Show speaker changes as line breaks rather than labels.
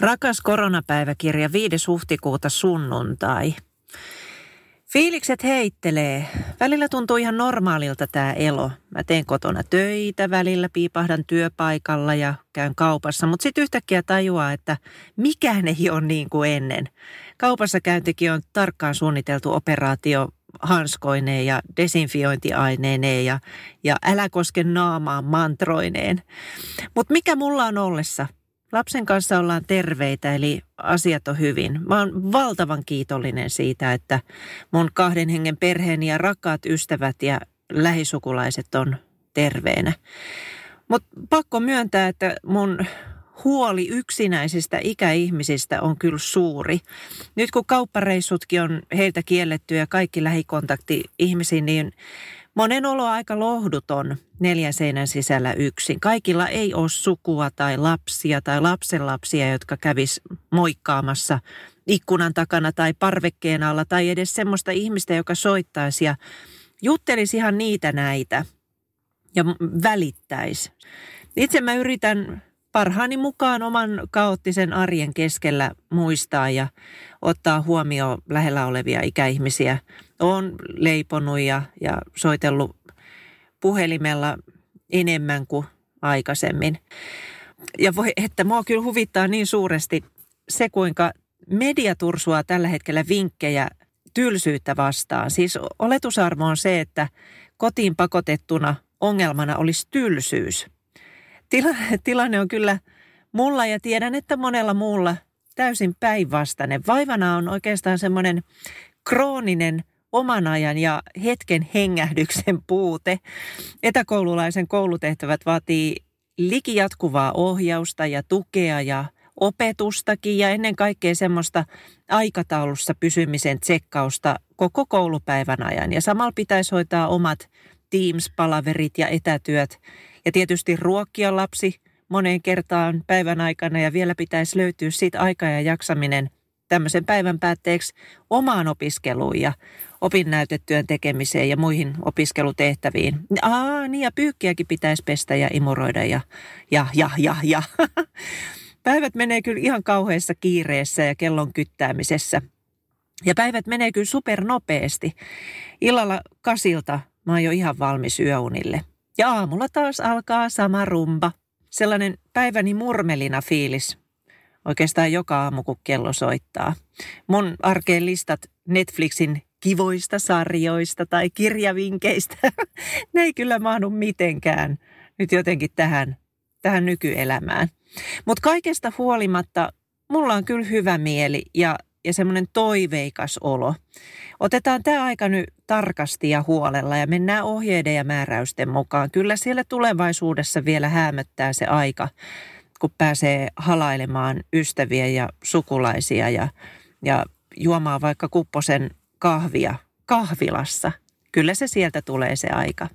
Rakas koronapäiväkirja 5. huhtikuuta sunnuntai. Fiilikset heittelee. Välillä tuntuu ihan normaalilta tämä elo. Mä teen kotona töitä, välillä piipahdan työpaikalla ja käyn kaupassa, mutta sitten yhtäkkiä tajuaa, että mikään ei ole niin kuin ennen. Kaupassa käyntikin on tarkkaan suunniteltu operaatio hanskoineen ja desinfiointiaineineen ja, ja älä koske naamaan mantroineen. Mutta mikä mulla on ollessa – Lapsen kanssa ollaan terveitä, eli asiat on hyvin. Mä oon valtavan kiitollinen siitä, että mun kahden hengen perheeni ja rakkaat ystävät ja lähisukulaiset on terveenä. Mutta pakko myöntää, että mun huoli yksinäisistä ikäihmisistä on kyllä suuri. Nyt kun kauppareissutkin on heiltä kielletty ja kaikki lähikontakti ihmisiin, niin Monen olo aika lohduton neljän seinän sisällä yksin. Kaikilla ei ole sukua tai lapsia tai lapsenlapsia, jotka kävis moikkaamassa ikkunan takana tai parvekkeen alla tai edes semmoista ihmistä, joka soittaisi ja juttelisi ihan niitä näitä ja välittäisi. Itse mä yritän parhaani mukaan oman kaoottisen arjen keskellä muistaa ja ottaa huomioon lähellä olevia ikäihmisiä. Olen leiponut ja, ja soitellut puhelimella enemmän kuin aikaisemmin. Ja voi, että mua kyllä huvittaa niin suuresti se, kuinka media tursuaa tällä hetkellä vinkkejä tylsyyttä vastaan. Siis oletusarvo on se, että kotiin pakotettuna ongelmana olisi tylsyys – Tilanne, tilanne on kyllä mulla ja tiedän, että monella muulla täysin päinvastainen. Vaivana on oikeastaan semmoinen krooninen oman ajan ja hetken hengähdyksen puute. Etäkoululaisen koulutehtävät vaatii likijatkuvaa ohjausta ja tukea ja opetustakin ja ennen kaikkea semmoista aikataulussa pysymisen tsekkausta koko koulupäivän ajan. Ja samalla pitäisi hoitaa omat Teams-palaverit ja etätyöt ja tietysti ruokkia lapsi moneen kertaan päivän aikana ja vielä pitäisi löytyä siitä aika ja jaksaminen tämmöisen päivän päätteeksi omaan opiskeluun ja opinnäytetyön tekemiseen ja muihin opiskelutehtäviin. Aa, niin ja pyykkiäkin pitäisi pestä ja imuroida ja, ja, ja, ja, ja. Päivät menee kyllä ihan kauheassa kiireessä ja kellon kyttäämisessä. Ja päivät menee kyllä supernopeasti. Illalla kasilta mä oon jo ihan valmis yöunille. Ja aamulla taas alkaa sama rumba. Sellainen päiväni murmelina fiilis. Oikeastaan joka aamu, kun kello soittaa. Mun arkeen listat Netflixin kivoista sarjoista tai kirjavinkeistä, ne ei kyllä mahdu mitenkään nyt jotenkin tähän, tähän nykyelämään. Mutta kaikesta huolimatta mulla on kyllä hyvä mieli ja ja semmoinen toiveikas olo. Otetaan tämä aika nyt tarkasti ja huolella ja mennään ohjeiden ja määräysten mukaan. Kyllä siellä tulevaisuudessa vielä hämöttää se aika, kun pääsee halailemaan ystäviä ja sukulaisia ja, ja juomaan vaikka kupposen kahvia kahvilassa. Kyllä se sieltä tulee se aika.